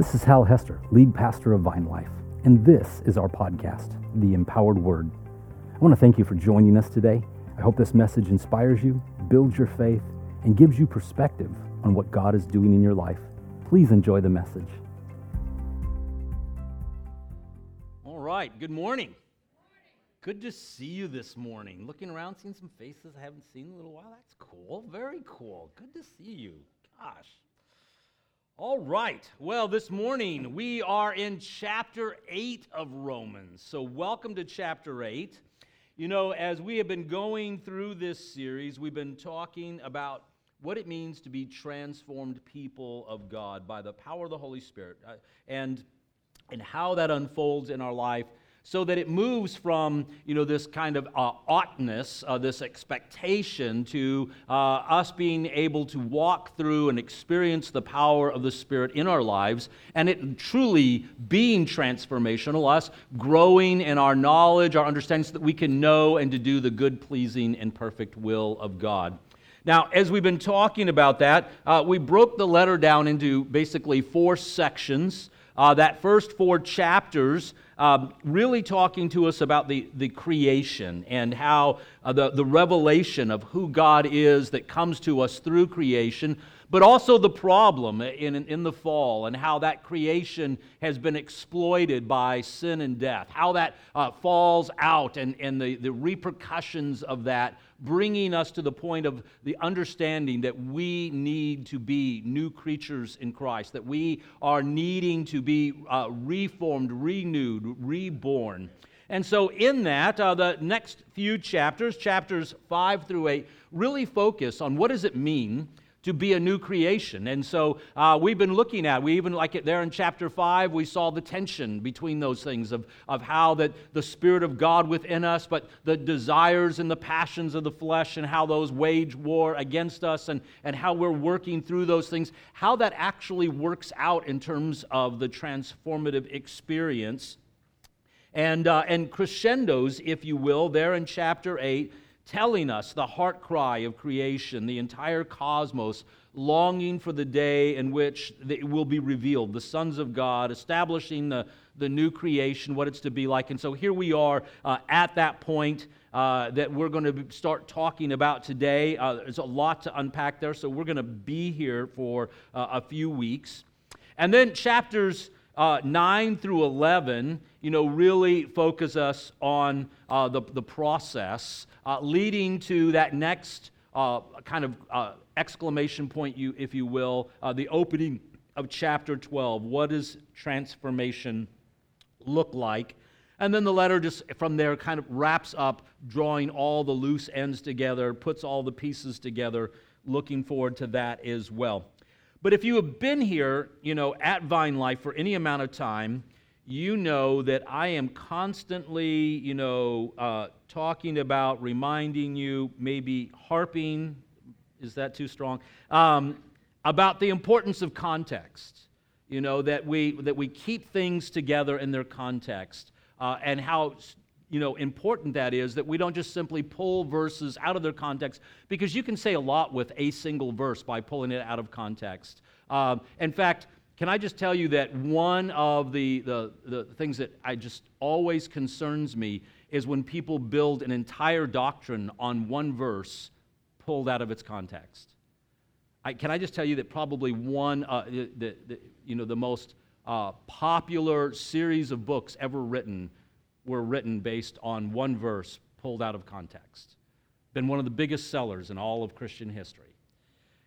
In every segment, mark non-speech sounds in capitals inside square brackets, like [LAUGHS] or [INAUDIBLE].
This is Hal Hester, lead pastor of VineLife, and this is our podcast, The Empowered Word. I want to thank you for joining us today. I hope this message inspires you, builds your faith, and gives you perspective on what God is doing in your life. Please enjoy the message. All right, good morning. Good to see you this morning. Looking around, seeing some faces I haven't seen in a little while. That's cool. Very cool. Good to see you. Gosh. All right. Well, this morning we are in chapter 8 of Romans. So, welcome to chapter 8. You know, as we have been going through this series, we've been talking about what it means to be transformed people of God by the power of the Holy Spirit uh, and, and how that unfolds in our life so that it moves from you know this kind of uh, oughtness uh, this expectation to uh, us being able to walk through and experience the power of the spirit in our lives and it truly being transformational us growing in our knowledge our understanding so that we can know and to do the good pleasing and perfect will of god now, as we've been talking about that, uh, we broke the letter down into basically four sections. Uh, that first four chapters um, really talking to us about the, the creation and how uh, the, the revelation of who God is that comes to us through creation, but also the problem in, in the fall and how that creation has been exploited by sin and death, how that uh, falls out and, and the, the repercussions of that bringing us to the point of the understanding that we need to be new creatures in Christ, that we are needing to be uh, reformed, renewed, reborn. And so, in that, uh, the next few chapters, chapters 5 through 8, really focus on what does it mean to be a new creation. And so uh, we've been looking at, we even like it there in chapter 5, we saw the tension between those things of, of how that the Spirit of God within us, but the desires and the passions of the flesh and how those wage war against us and, and how we're working through those things, how that actually works out in terms of the transformative experience. And, uh, and crescendos, if you will, there in chapter 8 telling us the heart cry of creation, the entire cosmos longing for the day in which it will be revealed, the sons of God, establishing the, the new creation, what it's to be like. And so here we are uh, at that point. Uh, that we're going to start talking about today. Uh, there's a lot to unpack there, so we're going to be here for uh, a few weeks. And then chapters uh, 9 through 11, you know, really focus us on uh, the, the process uh, leading to that next uh, kind of uh, exclamation point, you, if you will, uh, the opening of chapter 12. What does transformation look like? And then the letter just from there kind of wraps up, drawing all the loose ends together, puts all the pieces together. Looking forward to that as well. But if you have been here, you know, at VineLife for any amount of time, you know that I am constantly, you know, uh, talking about, reminding you, maybe harping, is that too strong? Um, about the importance of context. You know, that we, that we keep things together in their context uh, and how you know, important that is that we don't just simply pull verses out of their context because you can say a lot with a single verse by pulling it out of context. Uh, in fact, can I just tell you that one of the, the, the things that I just always concerns me is when people build an entire doctrine on one verse pulled out of its context. I, can I just tell you that probably one, uh, the, the, you know, the most uh, popular series of books ever written were written based on one verse pulled out of context. Been one of the biggest sellers in all of Christian history.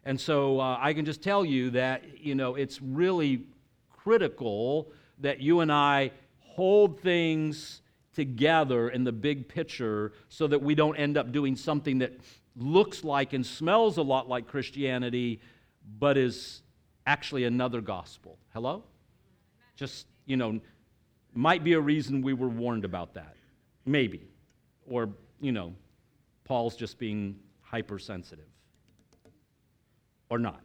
And so uh, I can just tell you that, you know, it's really critical that you and I hold things together in the big picture so that we don't end up doing something that looks like and smells a lot like Christianity, but is actually another gospel. Hello? Just, you know, might be a reason we were warned about that. Maybe. Or, you know, Paul's just being hypersensitive. Or not.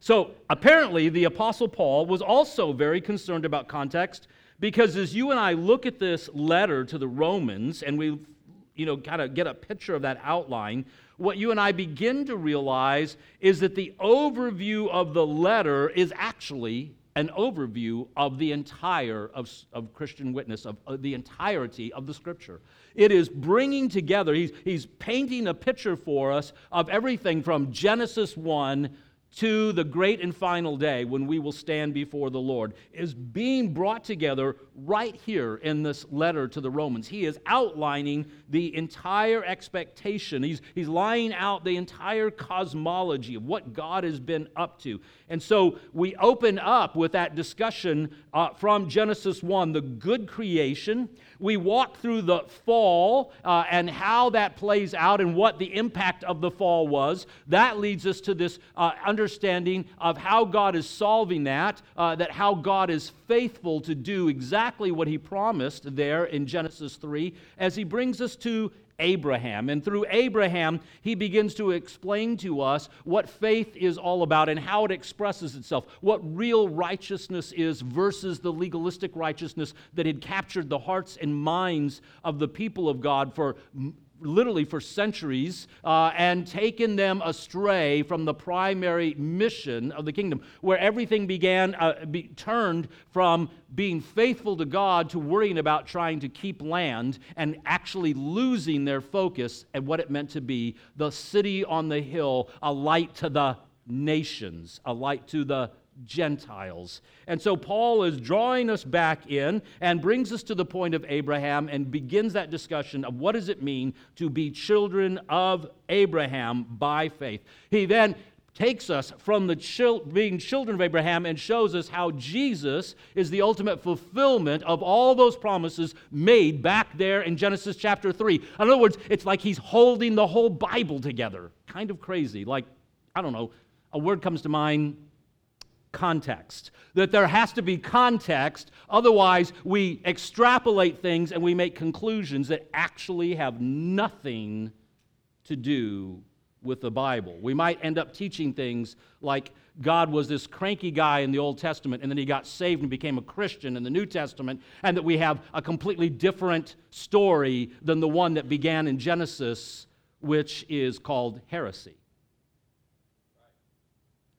So apparently, the Apostle Paul was also very concerned about context because as you and I look at this letter to the Romans and we, you know, kind of get a picture of that outline, what you and I begin to realize is that the overview of the letter is actually an overview of the entire of, of christian witness of, of, the entirety of the scripture. It is bringing together he's, he's painting a picture for us of everything from genesis 1 to the great and final day when we will stand before the Lord is being brought together right here in this letter to the Romans. He is outlining the entire expectation. He's, he's laying out the entire cosmology of what God has been up to. And so we open up with that discussion uh, from Genesis 1, the good creation. We walk through the fall uh, and how that plays out and what the impact of the fall was. That leads us to this uh, understanding of how God is solving that, uh, that how God is faithful to do exactly what he promised there in Genesis 3 as he brings us to Abraham. And through Abraham, he begins to explain to us what faith is all about and how it expresses itself, what real righteousness is versus the legalistic righteousness that had captured the hearts and minds of the people of God for literally for centuries uh, and taken them astray from the primary mission of the kingdom, where everything began, uh, be turned from being faithful to God to worrying about trying to keep land and actually losing their focus at what it meant to be the city on the hill, a light to the nations, a light to the Gentiles. And so Paul is drawing us back in and brings us to the point of Abraham and begins that discussion of what does it mean to be children of Abraham by faith. He then takes us from the chil- being children of Abraham and shows us how Jesus is the ultimate fulfillment of all those promises made back there in Genesis chapter 3. In other words, it's like he's holding the whole Bible together. Kind of crazy. Like, I don't know, a word comes to mind context. That there has to be context, otherwise, we extrapolate things and we make conclusions that actually have nothing to do with the Bible. We might end up teaching things like God was this cranky guy in the Old Testament and then he got saved and became a Christian in the New Testament, and that we have a completely different story than the one that began in Genesis, which is called heresy.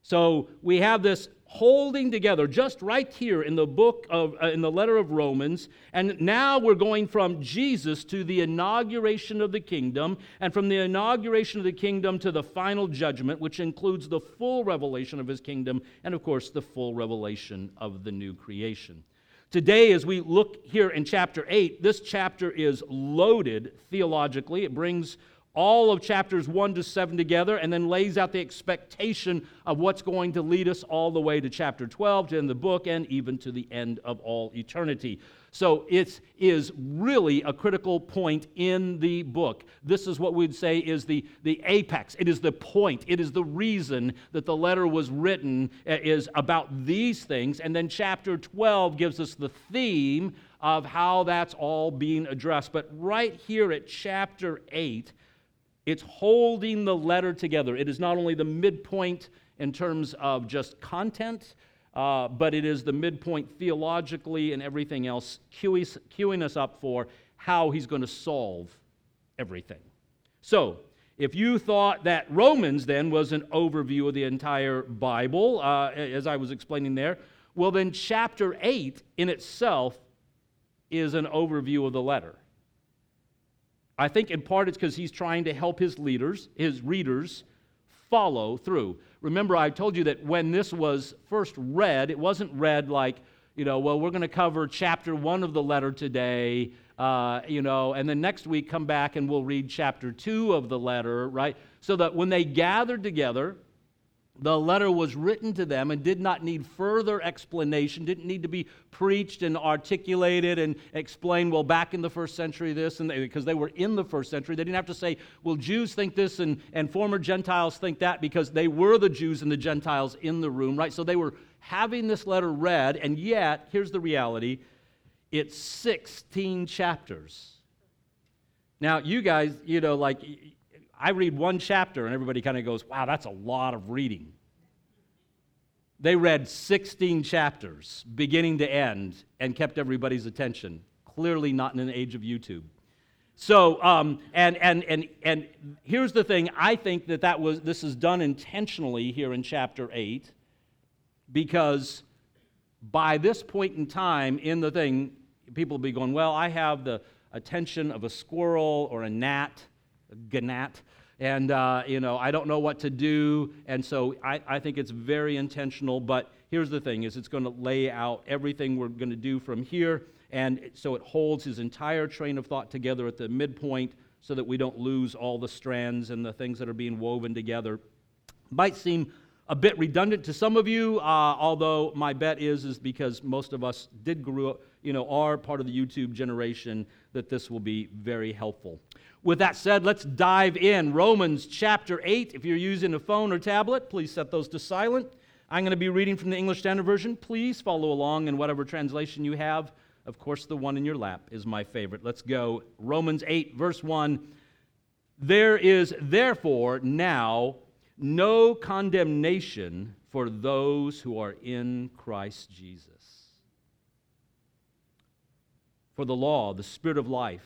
So we have this holding together just right here in the book of uh, in the letter of Romans and now we're going from Jesus to the inauguration of the kingdom and from the inauguration of the kingdom to the final judgment which includes the full revelation of his kingdom and of course the full revelation of the new creation. Today, as we look here in chapter 8, this chapter is loaded theologically. It brings all of chapters 1 to 7 together and then lays out the expectation of what's going to lead us all the way to chapter 12 to end the book and even to the end of all eternity. So it is really a critical point in the book. This is what we'd say is the, the apex. It is the point. It is the reason that the letter was written uh, is about these things. And then chapter 12 gives us the theme of how that's all being addressed. But right here at chapter 8 it's holding the letter together. It is not only the midpoint in terms of just content, uh, but it is the midpoint theologically and everything else, queuing us up for how he's going to solve everything. So, if you thought that Romans then was an overview of the entire Bible, uh, as I was explaining there, well, then chapter 8 in itself is an overview of the letter. I think in part it's because he's trying to help his leaders, his readers, follow through. Remember, I told you that when this was first read, it wasn't read like, you know, well, we're going to cover chapter one of the letter today, uh, you know, and then next week come back and we'll read chapter two of the letter, right? So that when they gathered together, the letter was written to them and did not need further explanation, didn't need to be preached and articulated and explained, well, back in the first century, this, and they, because they were in the first century. They didn't have to say, well, Jews think this and, and former Gentiles think that because they were the Jews and the Gentiles in the room, right? So they were having this letter read, and yet, here's the reality it's 16 chapters. Now, you guys, you know, like, I read one chapter and everybody kind of goes, wow, that's a lot of reading. They read 16 chapters, beginning to end, and kept everybody's attention. Clearly not in an age of YouTube. So, um, and, and, and, and here's the thing I think that, that was, this is done intentionally here in chapter 8 because by this point in time in the thing, people will be going, Well, I have the attention of a squirrel or a gnat, gnat, and uh, you know I don't know what to do. And so I, I think it's very intentional. But here's the thing: is it's going to lay out everything we're going to do from here, and so it holds his entire train of thought together at the midpoint, so that we don't lose all the strands and the things that are being woven together. Might seem a bit redundant to some of you, uh, although my bet is is because most of us did grow up, you know, are part of the YouTube generation that this will be very helpful. With that said, let's dive in. Romans chapter 8. If you're using a phone or tablet, please set those to silent. I'm going to be reading from the English Standard Version. Please follow along in whatever translation you have. Of course, the one in your lap is my favorite. Let's go. Romans 8, verse 1. There is therefore now no condemnation for those who are in Christ Jesus. For the law, the Spirit of life,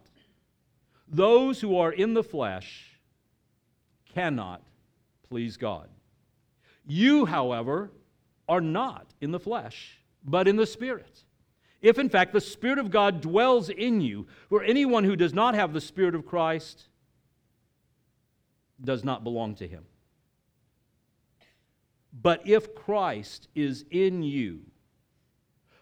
Those who are in the flesh cannot please God. You, however, are not in the flesh, but in the Spirit. If in fact the Spirit of God dwells in you, for anyone who does not have the Spirit of Christ does not belong to him. But if Christ is in you,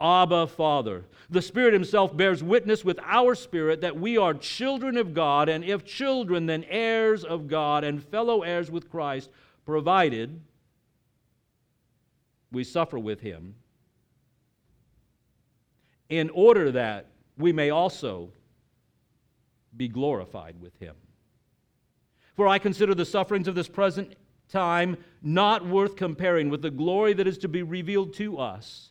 Abba, Father. The Spirit Himself bears witness with our spirit that we are children of God, and if children, then heirs of God and fellow heirs with Christ, provided we suffer with Him, in order that we may also be glorified with Him. For I consider the sufferings of this present time not worth comparing with the glory that is to be revealed to us.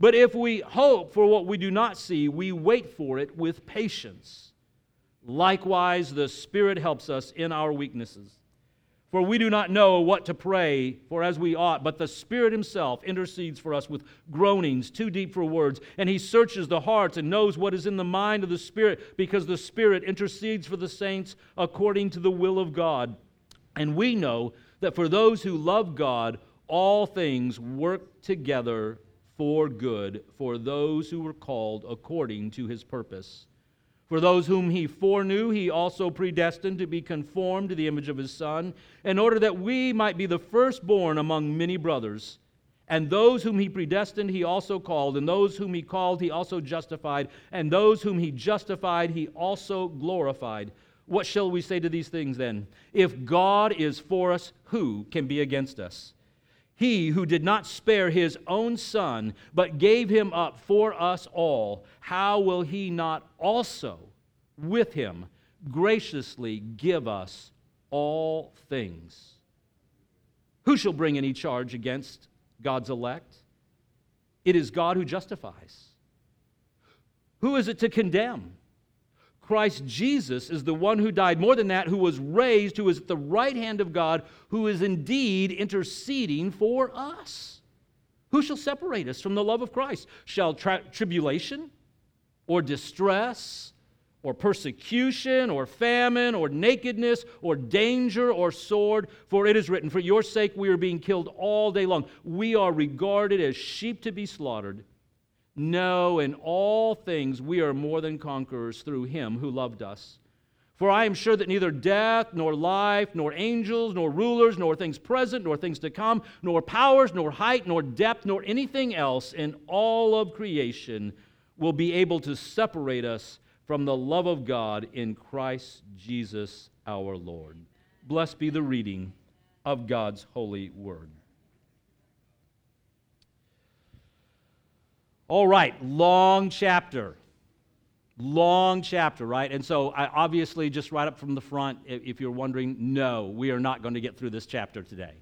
But if we hope for what we do not see, we wait for it with patience. Likewise, the Spirit helps us in our weaknesses. For we do not know what to pray for as we ought, but the Spirit Himself intercedes for us with groanings too deep for words. And He searches the hearts and knows what is in the mind of the Spirit, because the Spirit intercedes for the saints according to the will of God. And we know that for those who love God, all things work together for good for those who were called according to His purpose. For those whom he foreknew, he also predestined to be conformed to the image of his Son, in order that we might be the firstborn among many brothers. And those whom he predestined, he also called. And those whom he called, he also justified. And those whom he justified, he also glorified. What shall we say to these things then? If God is for us, who can be against us? He who did not spare his own son, but gave him up for us all, how will he not also with him graciously give us all things? Who shall bring any charge against God's elect? It is God who justifies. Who is it to condemn? Christ Jesus is the one who died. More than that, who was raised, who is at the right hand of God, who is indeed interceding for us. Who shall separate us from the love of Christ? Shall tribulation or distress or persecution or famine or nakedness or danger or sword? For it is written, For your sake we are being killed all day long. We are regarded as sheep to be slaughtered. No, in all things we are more than conquerors through him who loved us. For I am sure that neither death, nor life, nor angels, nor rulers, nor things present, nor things to come, nor powers, nor height, nor depth, nor anything else in all of creation will be able to separate us from the love of God in Christ Jesus our Lord. Blessed be the reading of God's holy word. All right, long chapter. Long chapter, right? And so, I obviously, just right up from the front, if you're wondering, no, we are not going to get through this chapter today.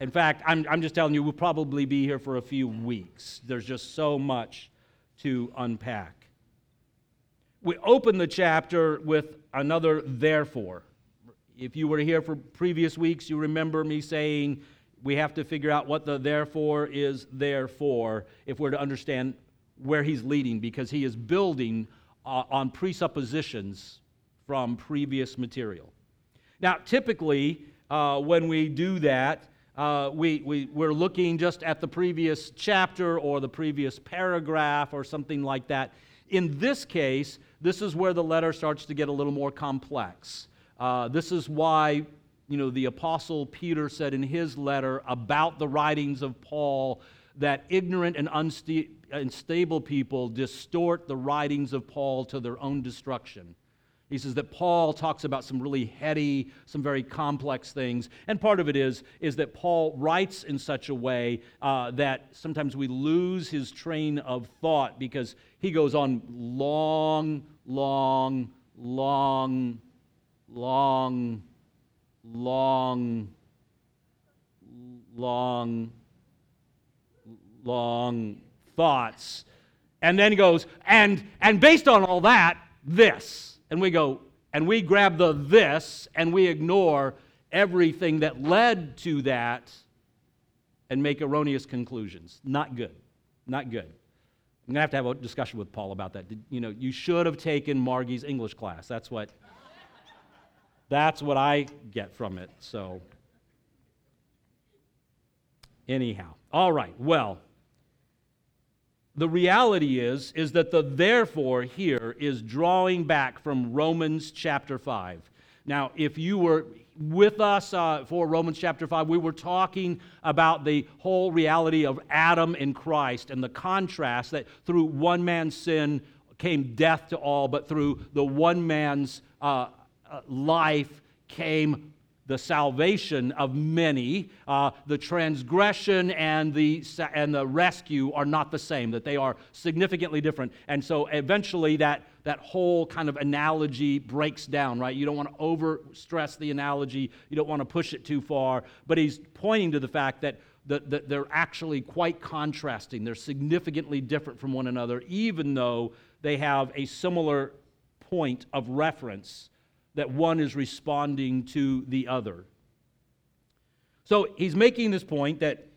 In fact, I'm, I'm just telling you, we'll probably be here for a few weeks. There's just so much to unpack. We open the chapter with another therefore. If you were here for previous weeks, you remember me saying we have to figure out what the therefore is there for if we're to understand where he's leading because he is building uh, on presuppositions from previous material. Now, typically, uh, when we do that, uh, we, we, we're looking just at the previous chapter or the previous paragraph or something like that. In this case, this is where the letter starts to get a little more complex. Uh, this is why you know, the apostle Peter said in his letter about the writings of Paul that ignorant and unstable unstable people distort the writings of Paul to their own destruction. He says that Paul talks about some really heady, some very complex things. And part of it is, is that Paul writes in such a way uh, that sometimes we lose his train of thought because he goes on long, long, long, long, long, long, long thoughts, and then goes, and, and based on all that, this. And we go, and we grab the this, and we ignore everything that led to that and make erroneous conclusions. Not good. Not good. I'm going to have to have a discussion with Paul about that. You know, you should have taken Margie's English class. That's what that's what I get from it. So anyhow. All right. Well, the reality is is that the therefore here is drawing back from romans chapter 5 now if you were with us uh, for romans chapter 5 we were talking about the whole reality of adam and christ and the contrast that through one man's sin came death to all but through the one man's uh, uh life came the salvation of many, uh, the transgression and the, and the rescue are not the same, that they are significantly different. And so eventually that, that whole kind of analogy breaks down, right? You don't want to over stress the analogy, you don't want to push it too far. But he's pointing to the fact that, that, that they're actually quite contrasting, they're significantly different from one another, even though they have a similar point of reference that one is responding to the other. So he's making this point that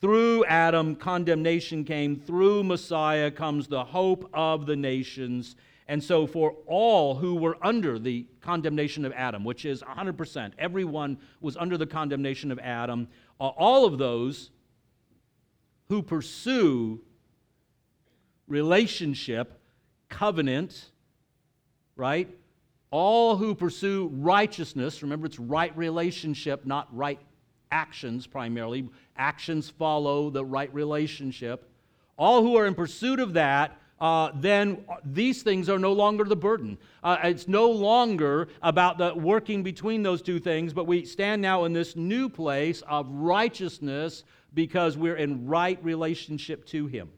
through Adam, condemnation came, through Messiah comes the hope of the nations. And so, for all who were under the condemnation of Adam, which is 100%, everyone was under the condemnation of Adam, uh, all of those who pursue relationship, covenant, right? All who pursue righteousness, remember it's right relationship, not right actions primarily. Actions follow the right relationship. All who are in pursuit of that uh, then these things are no longer the burden. Uh, it's no longer about the working between those two things, but we stand now in this new place of righteousness because we're in right relationship to Him.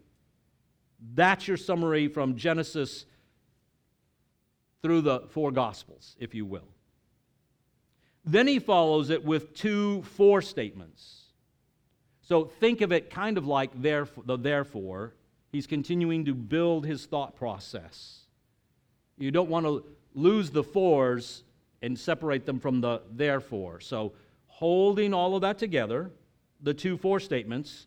That's your summary from Genesis through the four Gospels, if you will. Then he follows it with two for statements. So think of it kind of like therefore, the therefore He's continuing to build his thought process. You don't want to lose the fours and separate them from the therefore. So, holding all of that together, the two for statements,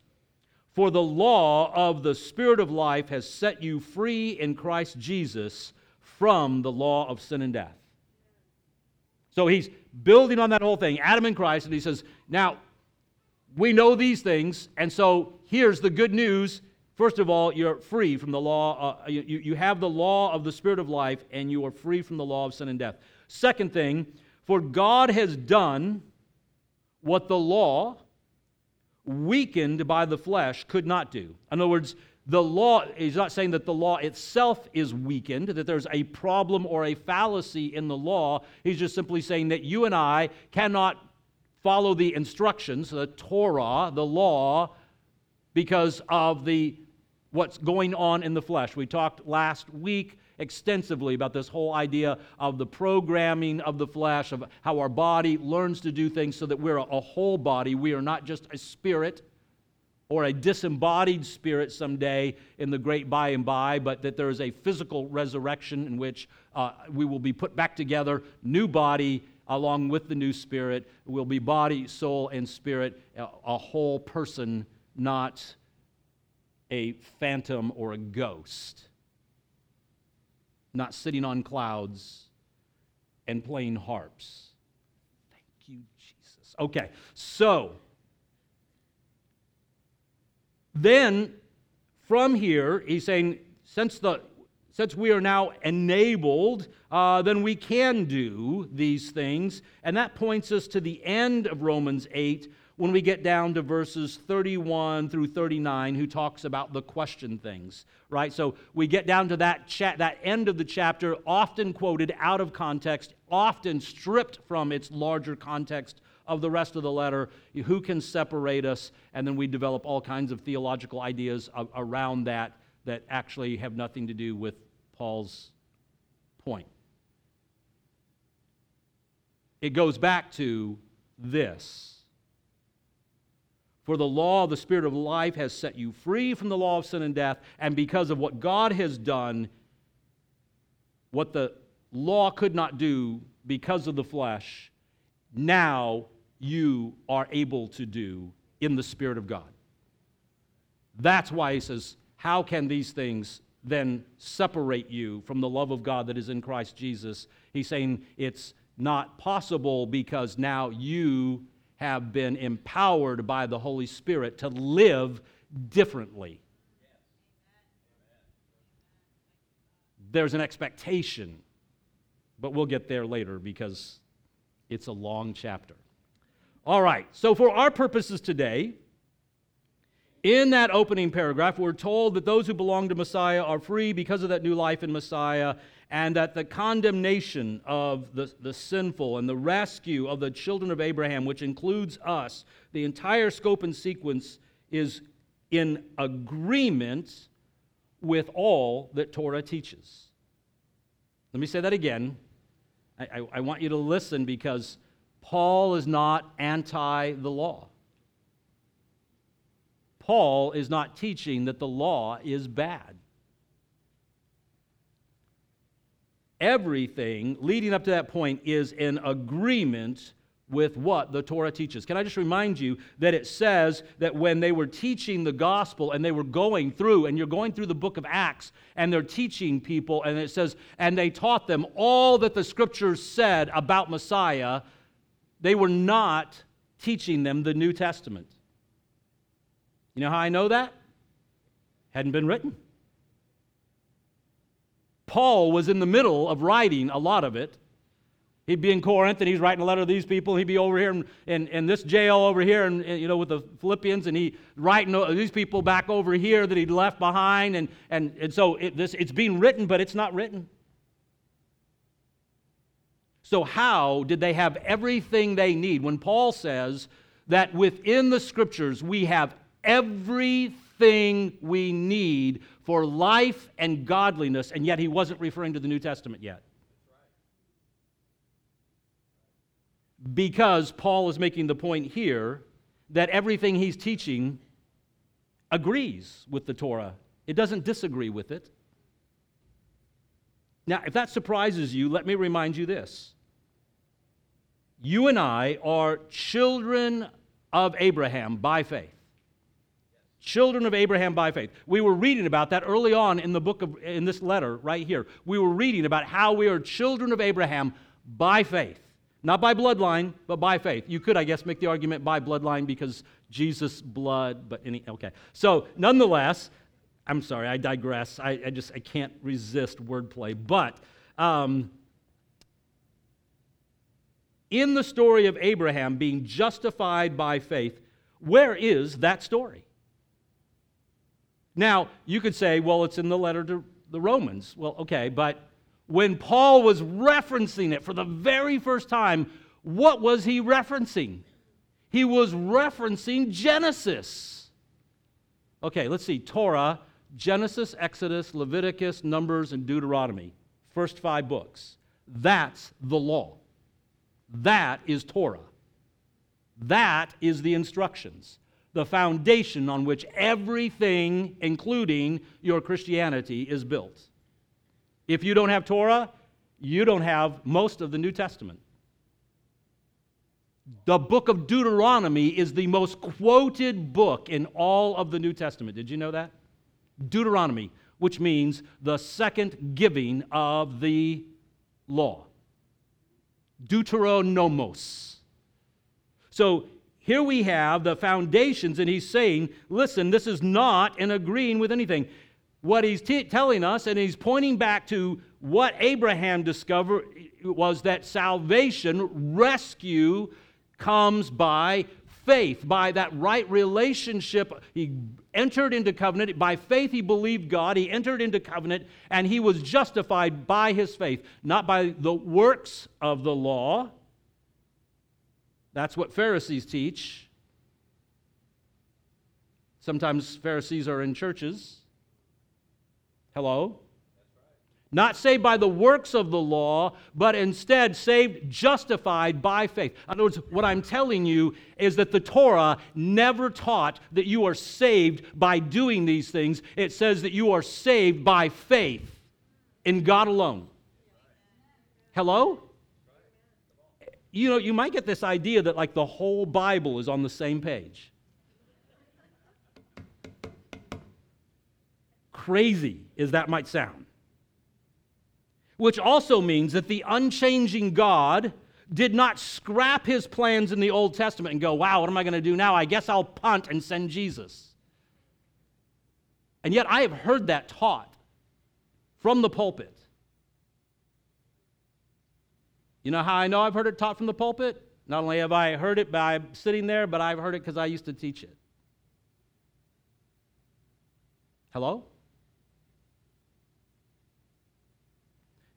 for the law of the Spirit of life has set you free in Christ Jesus from the law of sin and death. So he's building on that whole thing, Adam and Christ, and he says, Now, we know these things, and so here's the good news First of all, you're free from the law. Uh, you, you have the law of the Spirit of life, and you are free from the law of sin and death. Second thing, for God has done what the law, weakened by the flesh, could not do. In other words, the law, he's not saying that the law itself is weakened, that there's a problem or a fallacy in the law. He's just simply saying that you and I cannot follow the instructions, the Torah, the law, because of the what's going on in the flesh. We talked last week extensively about this whole idea of the programming of the flesh, of how our body learns to do things so that we're a whole body. We are not just a spirit or a disembodied spirit someday in the great by and by, but that there is a physical resurrection in which uh, we will be put back together, new body. Along with the new spirit, will be body, soul, and spirit, a, a whole person, not a phantom or a ghost, not sitting on clouds and playing harps. Thank you, Jesus. Okay, so then from here, he's saying, since the since we are now enabled, uh, then we can do these things. And that points us to the end of Romans 8, when we get down to verses 31 through 39 who talks about the question things right so we get down to that chat that end of the chapter often quoted out of context often stripped from its larger context of the rest of the letter who can separate us and then we develop all kinds of theological ideas around that that actually have nothing to do with paul's point. It goes back to this. For the law of the Spirit of life has set you free from the law of sin and death, and because of what God has done, what the law could not do because of the flesh, now you are able to do in the Spirit of God. That's why he says, How can these things then separate you from the love of God that is in Christ Jesus? He's saying it's not possible because now you have been empowered by the Holy Spirit to live differently. There's an expectation, but we'll get there later because it's a long chapter. All right, so for our purposes today, in that opening paragraph, we're told that those who belong to Messiah are free because of that new life in Messiah, and that the condemnation of the, the sinful and the rescue of the children of Abraham, which includes us, the entire scope and sequence is in agreement with all that Torah teaches. Let me say that again. I, I, I want you to listen because Paul is not anti the law. Paul is not teaching that the law is bad. everything leading up to that point is in agreement with what the Torah teaches. Can I just remind you that it says that when they were teaching the gospel and they were going through, and you're going through the book of Acts, and they're teaching people, and it says, and they taught them all that the scriptures said about Messiah, they were not teaching them the New Testament. You know how I know that? Hadn't been written. Paul was in the middle of writing a lot of it He'd be in Corinth and he's writing a letter to these people. He'd be over here in, in, in this jail over here, and, you know, with the Philippians, and he writing these people back over here that he'd left behind. And, and, and so it, this, it's being written, but it's not written. So, how did they have everything they need? When Paul says that within the scriptures we have everything we need for life and godliness, and yet he wasn't referring to the New Testament yet. because Paul is making the point here that everything he's teaching agrees with the Torah, it doesn't disagree with it. Now, if that surprises you, let me remind you this. You and I are children of Abraham by faith. Children of Abraham by faith. We were reading about that early on in the book of in this letter right here. We were reading about how we are children of Abraham by faith. Not by bloodline, but by faith. You could, I guess, make the argument by bloodline because Jesus' blood, but any, okay. So, nonetheless, I'm sorry, I digress. I, I just, I can't resist wordplay. But um, in the story of Abraham being justified by faith, where is that story? Now, you could say, well, it's in the letter to the Romans. Well, okay, but when Paul was referencing it for the very first time, what was he referencing? He was referencing Genesis. Okay, let's see Torah, Genesis, Exodus, Leviticus, Numbers, and Deuteronomy. First five books. That's the law. That is Torah. That is the instructions, the foundation on which everything, including your Christianity, is built. If you don't have Torah, you don't have most of the New Testament. The book of Deuteronomy is the most quoted book in all of the New Testament. Did you know that? Deuteronomy, which means the second giving of the law. Deuteronomos. So here we have the foundations, and he's saying, listen, this is not in agreeing with anything what he's t- telling us, and he's pointing back to what Abraham discovered was that salvation, rescue, comes by faith, by that right relationship. He entered into covenant. By faith, he believed God. He entered into covenant, and he was justified by his faith, not by the works of the law. That's what Pharisees teach. Sometimes Pharisees are in churches Hello? Not saved by the works of the law, but instead saved, justified by faith. In other words, what I'm telling you is that the Torah never taught that you are saved by doing these things. It says that you are saved by faith in God alone. Hello? You know, you might get this idea that like the whole Bible is on the same page. crazy as that might sound. Which also means that the unchanging God did not scrap his plans in the Old Testament and go, wow, what am I going to do now? I guess I'll punt and send Jesus. And yet I have heard that taught from the pulpit. You know how I know I've heard it taught from the pulpit? Not only have I heard it by sitting there, but I've heard it because I used to teach it. Hello?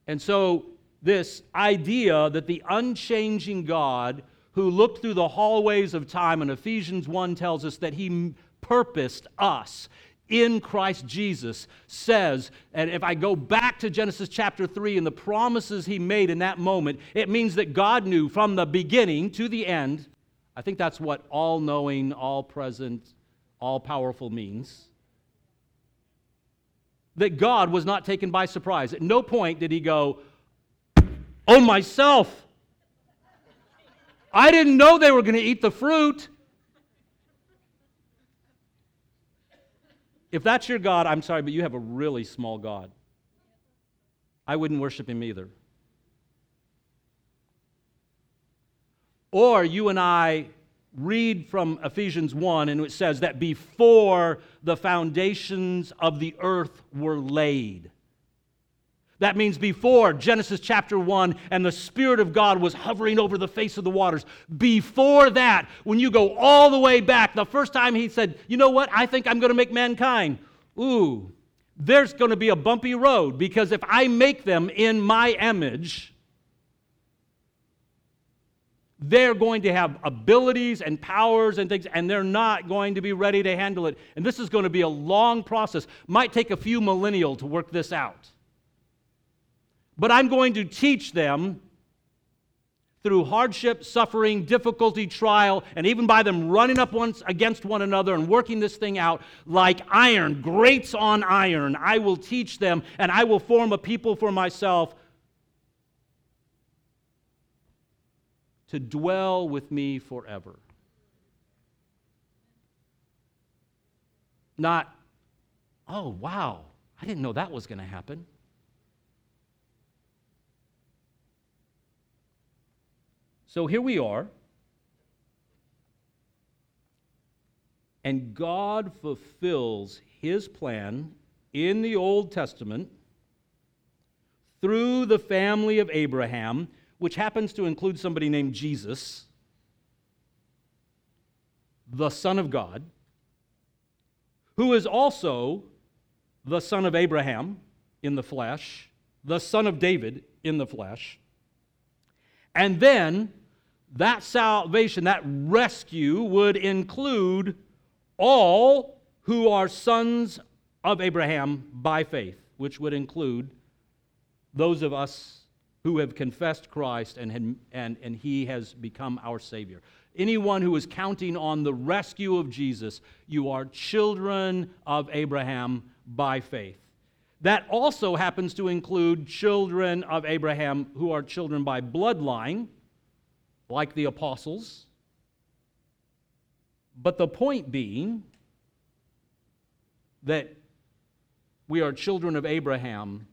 And so, this idea that the unchanging God who looked through the hallways of time, and Ephesians 1 tells us that he purposed us in Christ Jesus, says, and if I go back to Genesis chapter 3 and the promises he made in that moment, it means that God knew from the beginning to the end. I think that's what all knowing, all present, all powerful means that God was not taken by surprise. At no point did he go, Oh, myself. I didn't know they were going to eat the fruit. If that's your God, I'm sorry, but you have a really small God. I wouldn't worship him either. Or you and I read from Ephesians 1, and it says that before the foundations of the earth were laid. That means before Genesis chapter 1 and the Spirit of God was hovering over the face of the waters. Before that, when you go all the way back, the first time he said, You know what? I think I'm going to make mankind. Ooh, there's going to be a bumpy road because if I make them in my image, they're going to have abilities and powers and things, and they're not going to be ready to handle it. And this is going to be a long process. Might take a few millennial to work this out. But I'm going to teach them through hardship, suffering, difficulty, trial, and even by them running up once against one another and working this thing out like iron, grates on iron. I will teach them and I will form a people for myself to dwell with me forever. Not, oh, wow, I didn't know that was going to happen. So here we are. And God fulfills his plan in the Old Testament through the family of Abraham, which happens to include somebody named Jesus, the Son of God, who is also the son of Abraham in the flesh, the son of David in the flesh. And then that salvation, that rescue would include all who are sons of Abraham by faith, which would include those of us who have confessed Christ and, and, and he has become our Savior. Anyone who is counting on the rescue of Jesus, you are children of Abraham by faith. That also happens to include children of Abraham who are children by bloodline like the apostles. But the point being that we are children of Abraham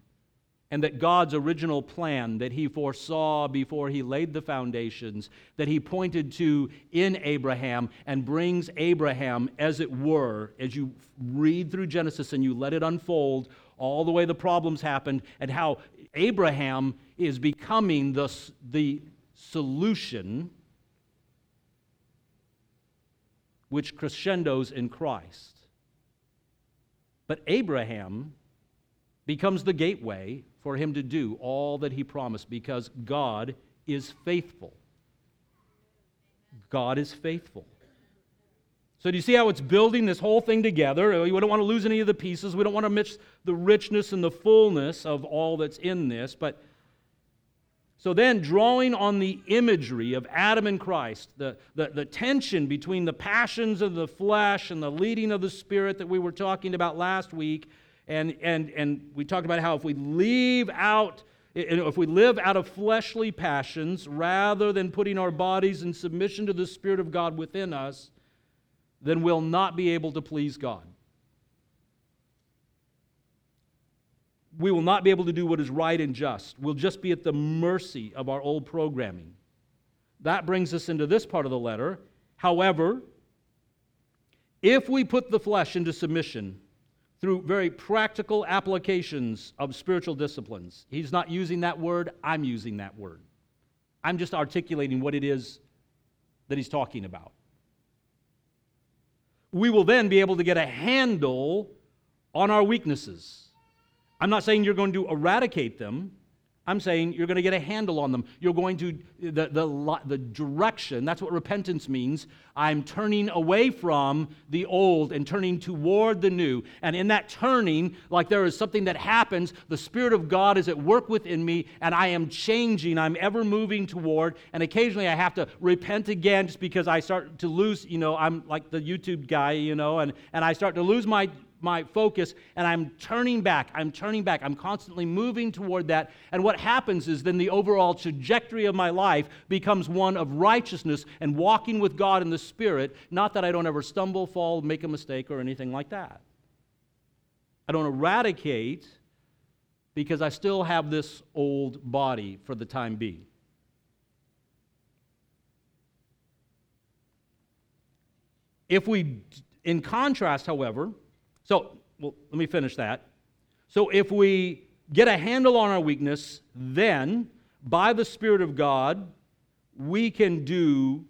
and that God's original plan that he foresaw before he laid the foundations, that he pointed to in Abraham and brings Abraham, as it were, as you read through Genesis and you let it unfold, all the way the problems happened, and how Abraham is becoming the, the solution which crescendos in Christ. But Abraham becomes the gateway for him to do all that he promised because God is faithful. God is faithful. So, do you see how it's building this whole thing together? We don't want to lose any of the pieces. We don't want to miss the richness and the fullness of all that's in this. But so then, drawing on the imagery of Adam and Christ, the, the, the, tension between the passions of the flesh and the leading of the Spirit that we were talking about last week, and, and, and we talked about how if we leave out, if we live out of fleshly passions rather than putting our bodies in submission to the Spirit of God within us, then we'll not be able to please God. we will not be able to do what is right and just. We'll just be at the mercy of our old programming. That brings us into this part of the letter. However, if we put the flesh into submission through very practical applications of spiritual disciplines, he's not using that word, I'm using that word. I'm just articulating what it is that he's talking about. We will then be able to get a handle on our weaknesses I'm not saying you're going to eradicate them. I'm saying you're going to get a handle on them. You're going to, the, the, the direction, that's what repentance means. I'm turning away from the old and turning toward the new. And in that turning, like there is something that happens, the Spirit of God is at work within me, and I am changing. I'm ever moving toward. And occasionally I have to repent again just because I start to lose, you know, I'm like the YouTube guy, you know, and, and I start to lose my my focus and I'm turning back. I'm turning back. I'm constantly moving toward that. And what happens is then the overall trajectory of my life becomes one of righteousness and walking with God in the Spirit. Not that I don't ever stumble, fall, make a mistake, or anything like that. I don't eradicate because I still have this old body for the time being. If we, in contrast, however, so well, let me finish that. So if we get a handle on our weakness, then by the Spirit of God, we can do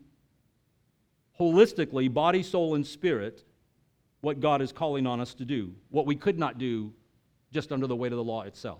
holistically, body, soul, and spirit, what God is calling on us to do, what we could not do just under the weight of the law itself.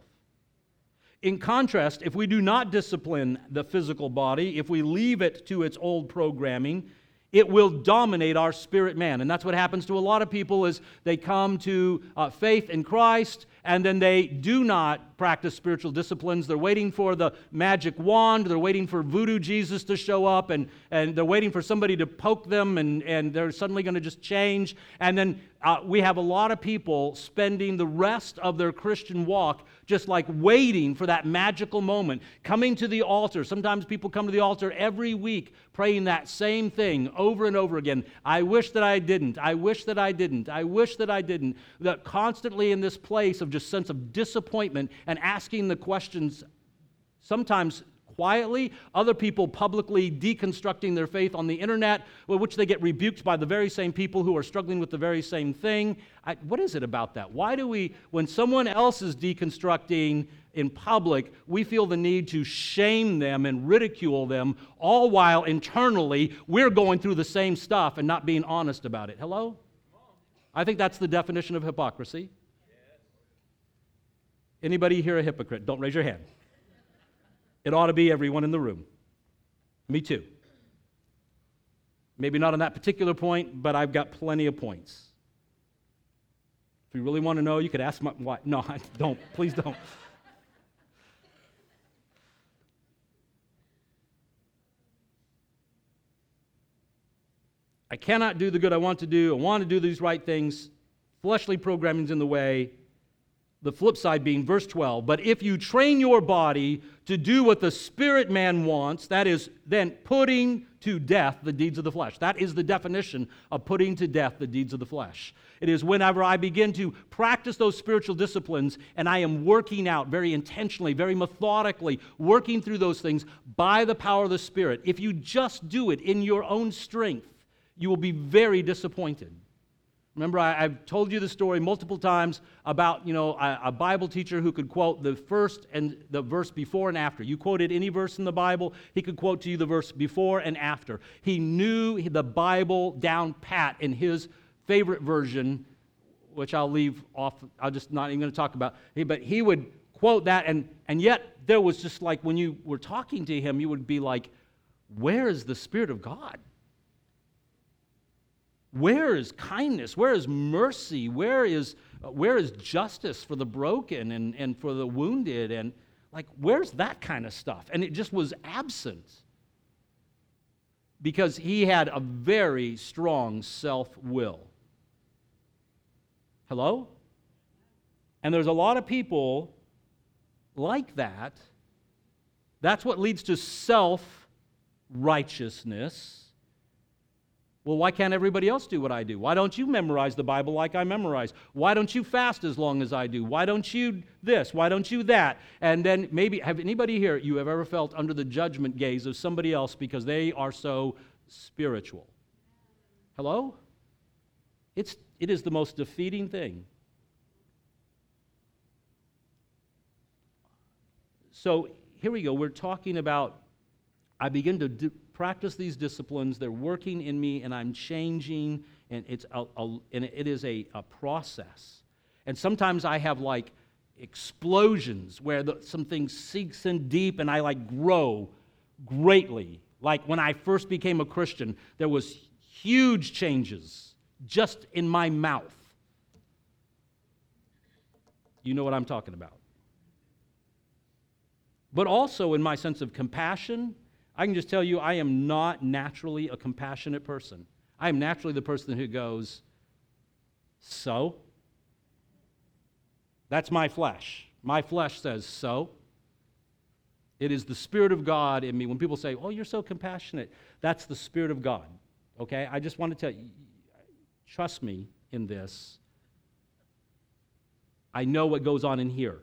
In contrast, if we do not discipline the physical body, if we leave it to its old programming, it will dominate our spirit man. And that's what happens to a lot of people is they come to uh, faith in christ and then they do not practice spiritual disciplines they're waiting for the magic wand they're waiting for voodoo jesus to show up and, and they're waiting for somebody to poke them and, and they're suddenly going to just change and then uh, we have a lot of people spending the rest of their christian walk just like waiting for that magical moment, coming to the altar. Sometimes people come to the altar every week praying that same thing over and over again. I wish that I didn't. I wish that I didn't. I wish that I didn't. That constantly in this place of just sense of disappointment and asking the questions sometimes quietly, other people publicly deconstructing their faith on the internet, which they get rebuked by the very same people who are struggling with the very same thing. I, what is it about that? Why do we, when someone else is deconstructing in public, we feel the need to shame them and ridicule them, all while internally we're going through the same stuff and not being honest about it? Hello? I think that's the definition of hypocrisy. Anybody here a hypocrite? Don't raise your hand. It ought to be everyone in the room. Me too. Maybe not on that particular point, but I've got plenty of points. If you really want to know, you could ask my wife. No, [LAUGHS] I don't. Please don't. I cannot do the good I want to do. I want to do these right things. Fleshly programming's in the way. The flip side being verse 12, but if you train your body to do what the spirit man wants, that is then putting to death the deeds of the flesh. That is the definition of putting to death the deeds of the flesh. It is whenever I begin to practice those spiritual disciplines and I am working out very intentionally, very methodically, working through those things by the power of the Spirit. If you just do it in your own strength, you will be very disappointed. Remember, I, have told you the story multiple times about, you know, a, a, Bible teacher who could quote the first and the verse before and after. You quoted any verse in the Bible, he could quote to you the verse before and after. He knew the Bible down pat in his favorite version, which I'll leave off. I'm just not even going to talk about. But he would quote that, and, and yet there was just like when you were talking to him, you would be like, where is the Spirit of God? Where is kindness? Where is mercy? Where is, where is justice for the broken and, and for the wounded? And like, where's that kind of stuff? And it just was absent because he had a very strong self will. Hello? And there's a lot of people like that. That's what leads to self righteousness well, why can't everybody else do what I do? Why don't you memorize the Bible like I memorize? Why don't you fast as long as I do? Why don't you this? Why don't you that? And then maybe, have anybody here, you have ever felt under the judgment gaze of somebody else because they are so spiritual? Hello? It's, it is the most defeating thing. So here we go. We're talking about, I begin to do, practice these disciplines. They're working in me, and I'm changing, and it's a, a and it is a, a process. And sometimes I have like explosions where the, something sinks in deep, and I like grow greatly. Like when I first became a Christian, there was huge changes just in my mouth. You know what I'm talking about. But also in my sense of compassion I can just tell you, I am not naturally a compassionate person. I am naturally the person who goes, So? That's my flesh. My flesh says so. It is the Spirit of God in me. When people say, Oh, you're so compassionate, that's the Spirit of God. Okay? I just want to tell you, trust me in this. I know what goes on in here.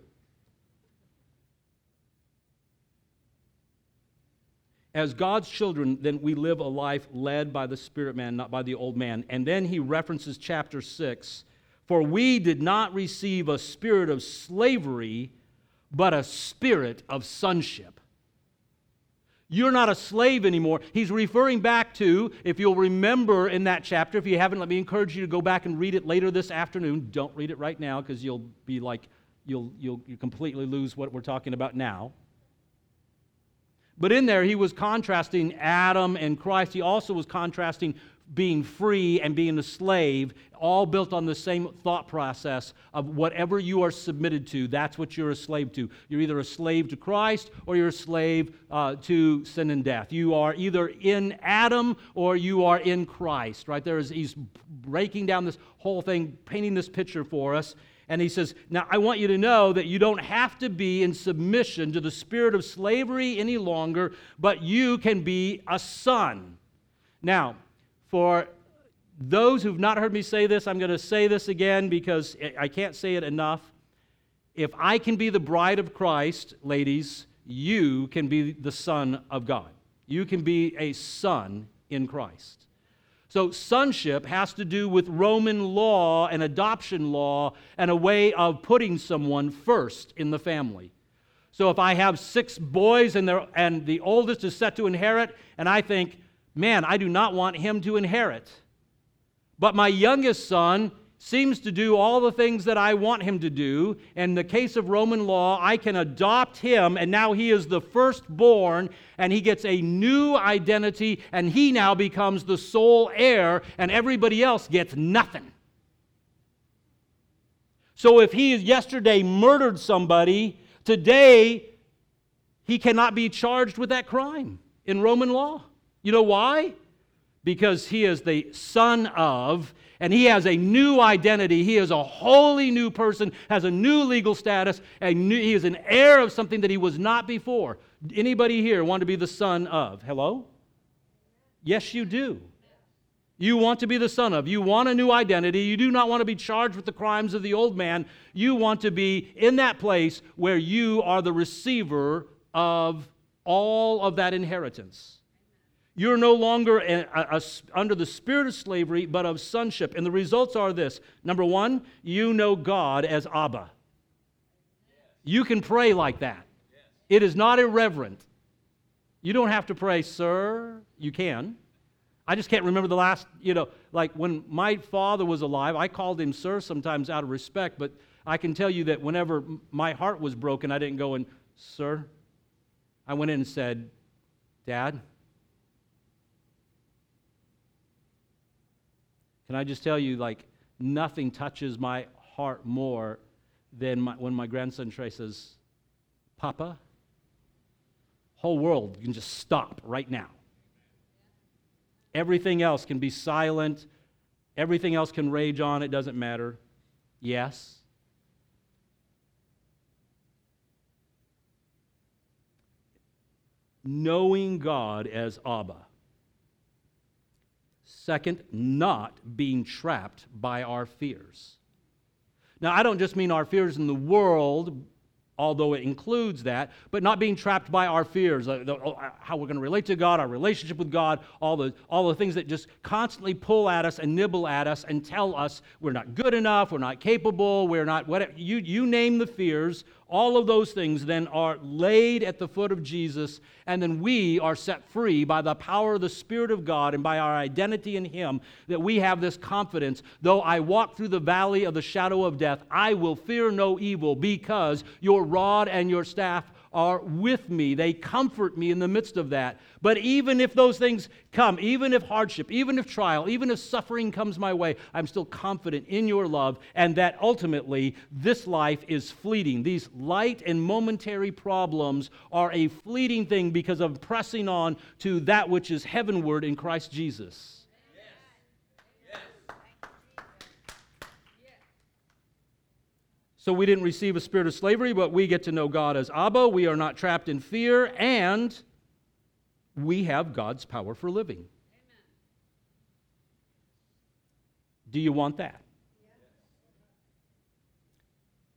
As God's children, then we live a life led by the Spirit man, not by the old man. And then he references chapter 6 For we did not receive a spirit of slavery, but a spirit of sonship. You're not a slave anymore. He's referring back to, if you'll remember in that chapter, if you haven't, let me encourage you to go back and read it later this afternoon. Don't read it right now because you'll be like, you'll, you'll you completely lose what we're talking about now. But in there, he was contrasting Adam and Christ. He also was contrasting being free and being a slave, all built on the same thought process of whatever you are submitted to, that's what you're a slave to. You're either a slave to Christ or you're a slave uh, to sin and death. You are either in Adam or you are in Christ, right? There is, he's breaking down this whole thing, painting this picture for us. And he says, Now I want you to know that you don't have to be in submission to the spirit of slavery any longer, but you can be a son. Now, for those who've not heard me say this, I'm going to say this again because I can't say it enough. If I can be the bride of Christ, ladies, you can be the son of God. You can be a son in Christ. So, sonship has to do with Roman law and adoption law and a way of putting someone first in the family. So, if I have six boys and, and the oldest is set to inherit, and I think, man, I do not want him to inherit. But my youngest son seems to do all the things that I want him to do. In the case of Roman law, I can adopt him, and now he is the firstborn, and he gets a new identity, and he now becomes the sole heir, and everybody else gets nothing. So if he yesterday murdered somebody, today he cannot be charged with that crime in Roman law. You know why? Because he is the son of, and he has a new identity. He is a wholly new person, has a new legal status, and he is an heir of something that he was not before. Anybody here want to be the son of? Hello? Yes, you do. You want to be the son of. You want a new identity. You do not want to be charged with the crimes of the old man. You want to be in that place where you are the receiver of all of that inheritance. You're no longer a, a, a, under the spirit of slavery, but of sonship. And the results are this number one, you know God as Abba. You can pray like that. It is not irreverent. You don't have to pray, sir. You can. I just can't remember the last, you know, like when my father was alive, I called him sir sometimes out of respect, but I can tell you that whenever my heart was broken, I didn't go and, sir. I went in and said, Dad, Can I just tell you, like, nothing touches my heart more than my, when my grandson says, Papa, whole world can just stop right now. Everything else can be silent. Everything else can rage on. It doesn't matter. Yes. Knowing God as Abba. Second, not being trapped by our fears. Now, I don't just mean our fears in the world, although it includes that, but not being trapped by our fears, uh, the, uh, how we're going to relate to God, our relationship with God, all the, all the things that just constantly pull at us and nibble at us and tell us we're not good enough, we're not capable, we're not whatever. You, you name the fears, all of those things then are laid at the foot of Jesus, and then we are set free by the power of the Spirit of God and by our identity in Him that we have this confidence. Though I walk through the valley of the shadow of death, I will fear no evil because your rod and your staff are with me. They comfort me in the midst of that. But even if those things come, even if hardship, even if trial, even if suffering comes my way, I'm still confident in your love and that ultimately this life is fleeting. These light and momentary problems are a fleeting thing because of pressing on to that which is heavenward in Christ Jesus. So we didn't receive a spirit of slavery, but we get to know God as Abba. We are not trapped in fear, and we have God's power for living. Amen. Do you want that?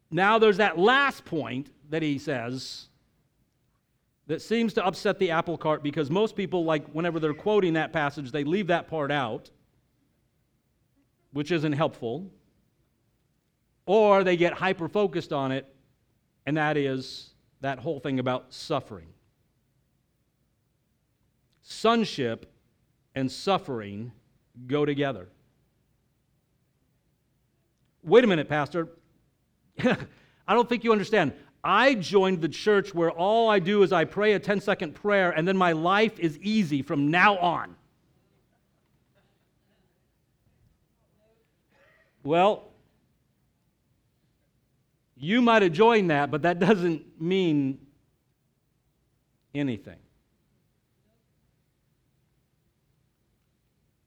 Now, there's that last point that he says that seems to upset the apple cart because most people, like whenever they're quoting that passage, they leave that part out, which isn't helpful, or they get hyper focused on it, and that is that whole thing about suffering. Sonship and suffering go together. Wait a minute, Pastor. [LAUGHS] I don't think you understand. I joined the church where all I do is I pray a 10 second prayer and then my life is easy from now on. Well, you might have joined that, but that doesn't mean anything.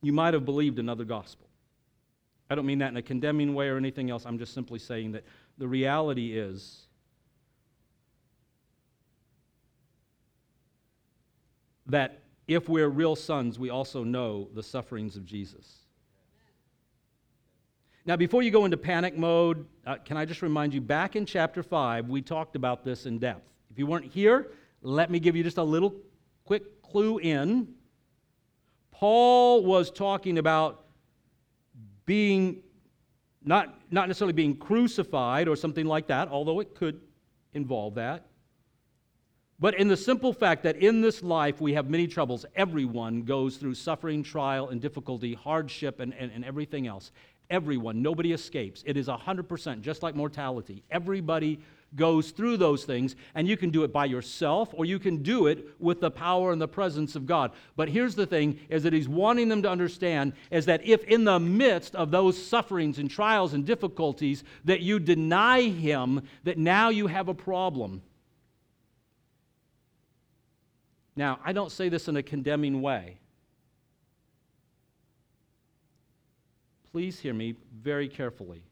You might have believed another gospel. I don't mean that in a condemning way or anything else. I'm just simply saying that the reality is that if we're real sons, we also know the sufferings of Jesus. Now, before you go into panic mode, uh, can I just remind you back in chapter 5, we talked about this in depth. If you weren't here, let me give you just a little quick clue in. Paul was talking about being not, not necessarily being crucified or something like that, although it could involve that. But in the simple fact that in this life we have many troubles, everyone goes through suffering, trial, and difficulty, hardship, and, and, and everything else. Everyone, nobody escapes. It is 100%, just like mortality. Everybody goes through those things, and you can do it by yourself or you can do it with the power and the presence of God. But here's the thing is that he's wanting them to understand is that if in the midst of those sufferings and trials and difficulties that you deny him, that now you have a problem. Now, I don't say this in a condemning way. Please hear me very carefully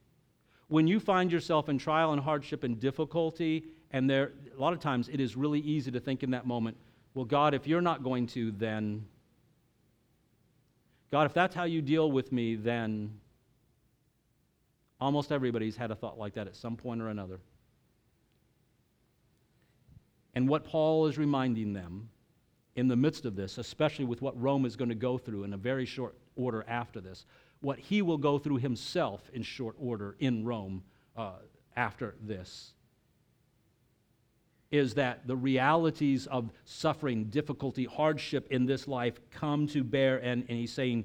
when you find yourself in trial and hardship and difficulty, and there, a lot of times it is really easy to think in that moment, well, God, if you're not going to, then, God, if that's how you deal with me, then almost everybody's had a thought like that at some point or another. And what Paul is reminding them in the midst of this, especially with what Rome is going to go through in a very short order after this, what he will go through himself in short order in Rome uh, after this is that the realities of suffering, difficulty, hardship in this life come to bear, and, and he's saying,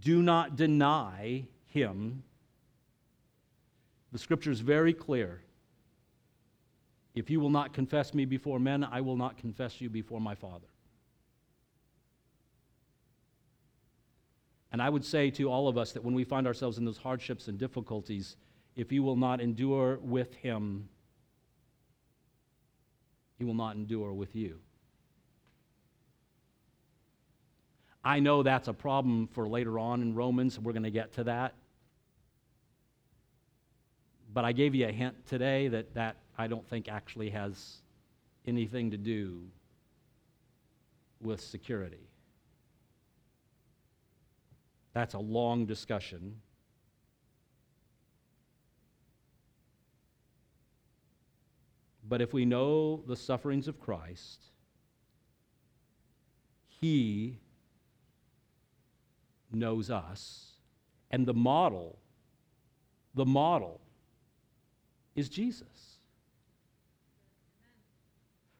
do not deny him. The scripture is very clear. If you will not confess me before men, I will not confess you before my Father. And I would say to all of us that when we find ourselves in those hardships and difficulties, if you will not endure with him, he will not endure with you. I know that's a problem for later on in Romans. We're going to get to that. But I gave you a hint today that that I don't think actually has anything to do with security. That's a long discussion. But if we know the sufferings of Christ, He knows us. And the model, the model is Jesus.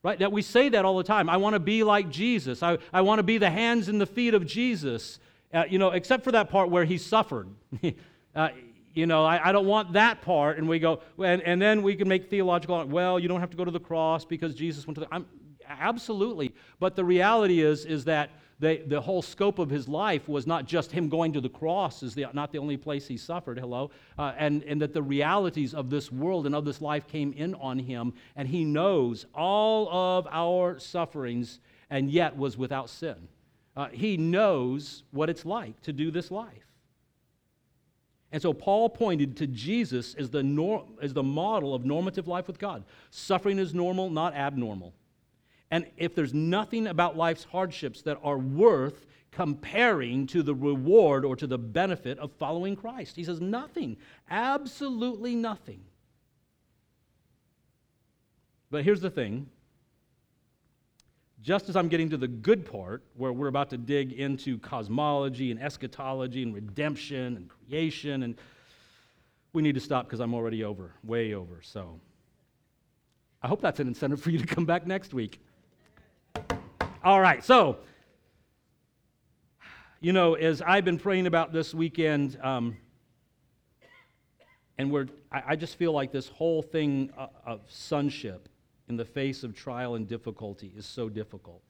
Right? That we say that all the time. I want to be like Jesus. I, I want to be the hands and the feet of Jesus. Uh, you know, except for that part where he suffered. [LAUGHS] uh, you know, I, I, don't want that part. And we go, and, and then we can make theological, well, you don't have to go to the cross because Jesus went to the, I'm, absolutely. But the reality is, is that the, the whole scope of his life was not just him going to the cross is the, not the only place he suffered, hello, uh, and, and that the realities of this world and of this life came in on him, and he knows all of our sufferings and yet was without sin. Uh, he knows what it's like to do this life. And so Paul pointed to Jesus as the, nor- as the model of normative life with God. Suffering is normal, not abnormal. And if there's nothing about life's hardships that are worth comparing to the reward or to the benefit of following Christ, he says nothing, absolutely nothing. But here's the thing just as I'm getting to the good part, where we're about to dig into cosmology and eschatology and redemption and creation, and we need to stop because I'm already over, way over. So I hope that's an incentive for you to come back next week. All right, so, you know, as I've been praying about this weekend, um, and we're, I, I, just feel like this whole thing uh, of sonship in the face of trial and difficulty is so difficult.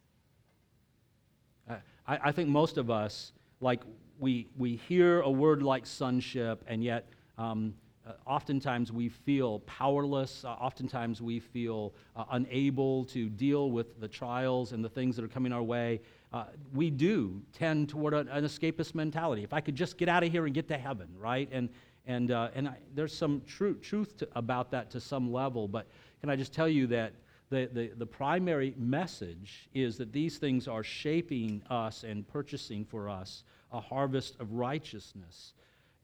I, I think most of us, like, we, we hear a word like sonship, and yet um, uh, oftentimes we feel powerless. Uh, oftentimes we feel uh, unable to deal with the trials and the things that are coming our way. Uh, we do tend toward a, an escapist mentality. If I could just get out of here and get to heaven, right? And, and, uh, and I, there's some tru- truth to, about that to some level, but can I just tell you that the, the, the primary message is that these things are shaping us and purchasing for us a harvest of righteousness.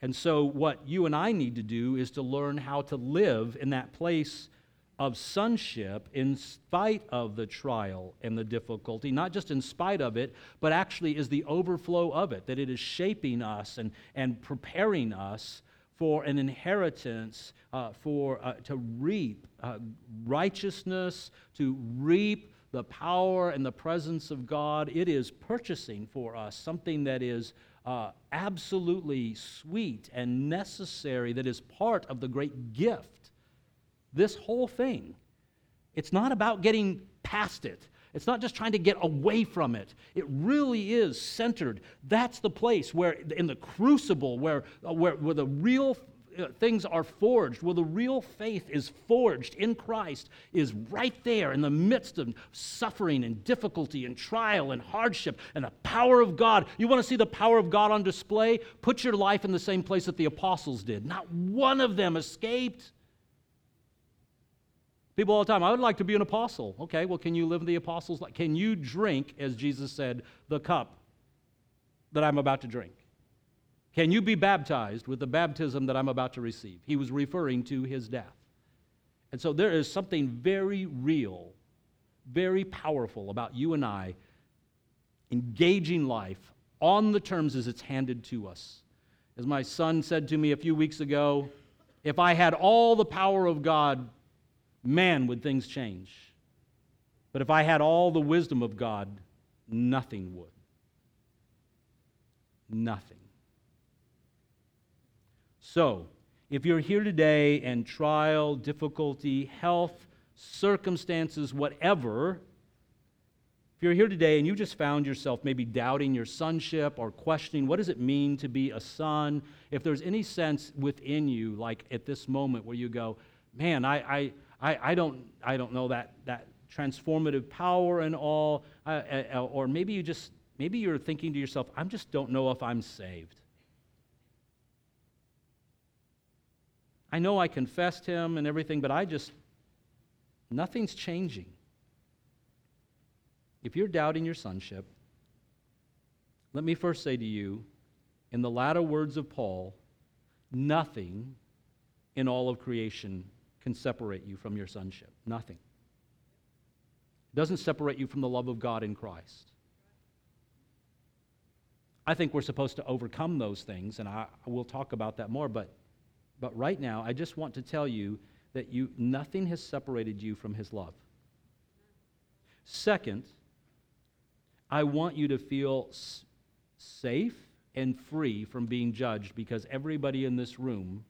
And so, what you and I need to do is to learn how to live in that place of sonship in spite of the trial and the difficulty, not just in spite of it, but actually is the overflow of it, that it is shaping us and, and preparing us for an inheritance, uh, for, uh, to reap uh, righteousness, to reap the power and the presence of God. It is purchasing for us something that is uh, absolutely sweet and necessary, that is part of the great gift. This whole thing. It's not about getting past it. It's not just trying to get away from it. It really is centered. That's the place where, in the crucible, where, uh, where, where the real uh, things are forged, where the real faith is forged in Christ, is right there in the midst of suffering and difficulty and trial and hardship and the power of God. You want to see the power of God on display? Put your life in the same place that the apostles did. Not one of them escaped. People all the time, I would like to be an apostle. Okay, well, can you live the apostles' life? Can you drink, as Jesus said, the cup that I'm about to drink? Can you be baptized with the baptism that I'm about to receive? He was referring to his death. And so there is something very real, very powerful about you and I engaging life on the terms as it's handed to us. As my son said to me a few weeks ago, if I had all the power of God man, would things change. But if I had all the wisdom of God, nothing would. Nothing. So, if you're here today and trial, difficulty, health, circumstances, whatever, if you're here today and you just found yourself maybe doubting your sonship or questioning what does it mean to be a son, if there's any sense within you, like at this moment where you go, man, I, I, I, I, don't, I don't know that, that transformative power and all. Uh, uh, or maybe you just, maybe you're thinking to yourself, I just don't know if I'm saved. I know I confessed him and everything, but I just, nothing's changing. If you're doubting your sonship, let me first say to you, in the latter words of Paul, nothing in all of creation can separate you from your sonship. Nothing. It doesn't separate you from the love of God in Christ. I think we're supposed to overcome those things, and I, will talk about that more, but, but right now, I just want to tell you that you, nothing has separated you from His love. Second, I want you to feel s- safe and free from being judged because everybody in this room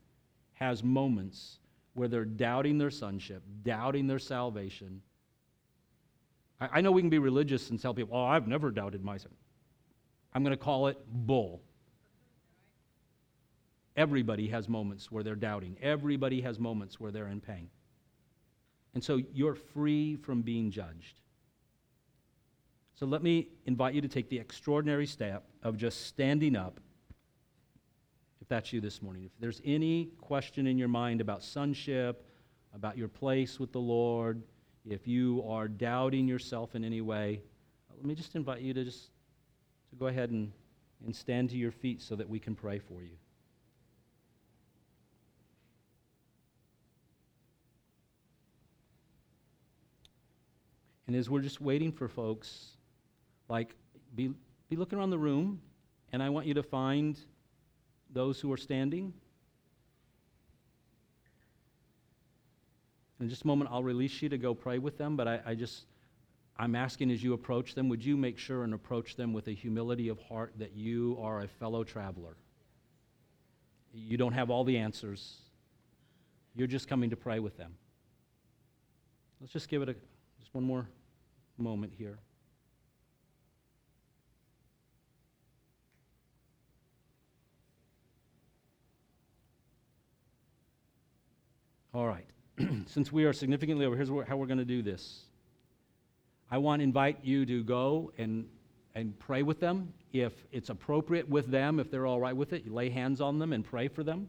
has moments where they're doubting their sonship, doubting their salvation. I, I know we can be religious and tell people, oh, I've never doubted my son. I'm going to call it bull. Everybody has moments where they're doubting. Everybody has moments where they're in pain. And so you're free from being judged. So let me invite you to take the extraordinary step of just standing up that's you this morning, if there's any question in your mind about sonship, about your place with the Lord, if you are doubting yourself in any way, uh, let me just invite you to just to go ahead and, and stand to your feet so that we can pray for you. And as we're just waiting for folks, like, be, be looking around the room, and I want you to find those who are standing. In just a moment, I'll release you to go pray with them, but I, I just, I'm asking as you approach them, would you make sure and approach them with a humility of heart that you are a fellow traveler? You don't have all the answers. You're just coming to pray with them. Let's just give it a, just one more moment here. All right. [CLEARS THROAT] Since we are significantly over, here's how we're going to do this. I want to invite you to go and, and pray with them. If it's appropriate with them, if they're all right with it, you lay hands on them and pray for them.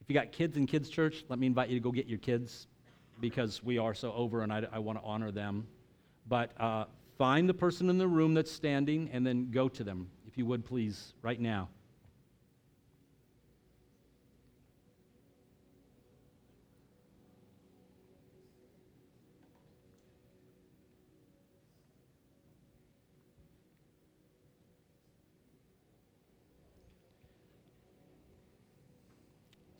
If you got kids in kids' church, let me invite you to go get your kids because we are so over and I, I want to honor them. But uh, find the person in the room that's standing and then go to them, if you would please, right now.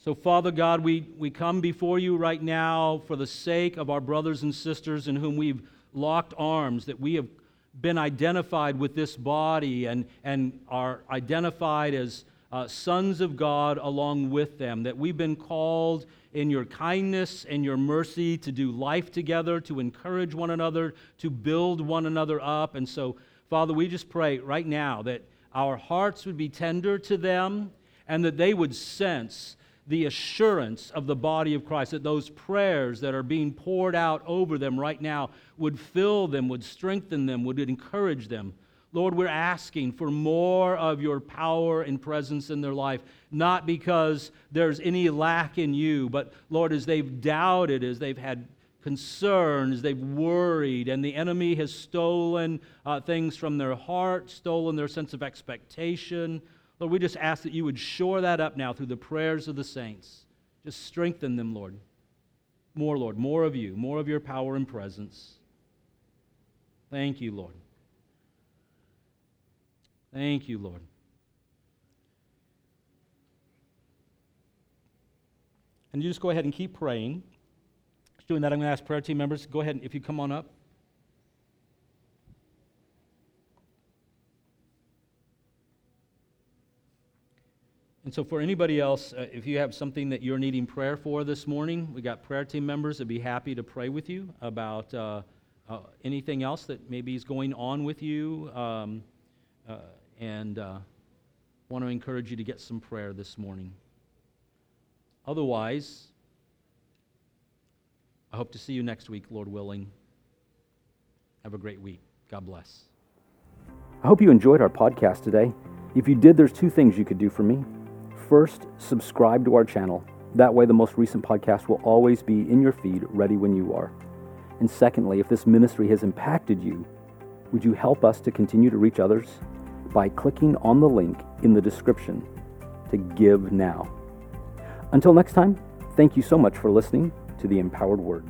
So, Father God, we, we come before you right now for the sake of our brothers and sisters in whom we've locked arms, that we have been identified with this body and, and are identified as uh, sons of God along with them, that we've been called in your kindness and your mercy to do life together, to encourage one another, to build one another up. And so, Father, we just pray right now that our hearts would be tender to them and that they would sense the assurance of the body of Christ, that those prayers that are being poured out over them right now would fill them, would strengthen them, would encourage them. Lord, we're asking for more of your power and presence in their life, not because there's any lack in you, but Lord, as they've doubted, as they've had concerns, they've worried, and the enemy has stolen uh, things from their heart, stolen their sense of expectation. Lord, we just ask that you would shore that up now through the prayers of the saints. Just strengthen them, Lord. More, Lord, more of you, more of your power and presence. Thank you, Lord. Thank you, Lord. And you just go ahead and keep praying. Doing that, I'm going to ask prayer team members, go ahead, and if you come on up. And so, for anybody else, uh, if you have something that you're needing prayer for this morning, we got prayer team members that'd be happy to pray with you about uh, uh, anything else that maybe is going on with you, um, uh, and uh, want to encourage you to get some prayer this morning. Otherwise, I hope to see you next week, Lord willing. Have a great week. God bless. I hope you enjoyed our podcast today. If you did, there's two things you could do for me. First, subscribe to our channel. That way, the most recent podcast will always be in your feed, ready when you are. And secondly, if this ministry has impacted you, would you help us to continue to reach others by clicking on the link in the description to give now? Until next time, thank you so much for listening to the Empowered Word.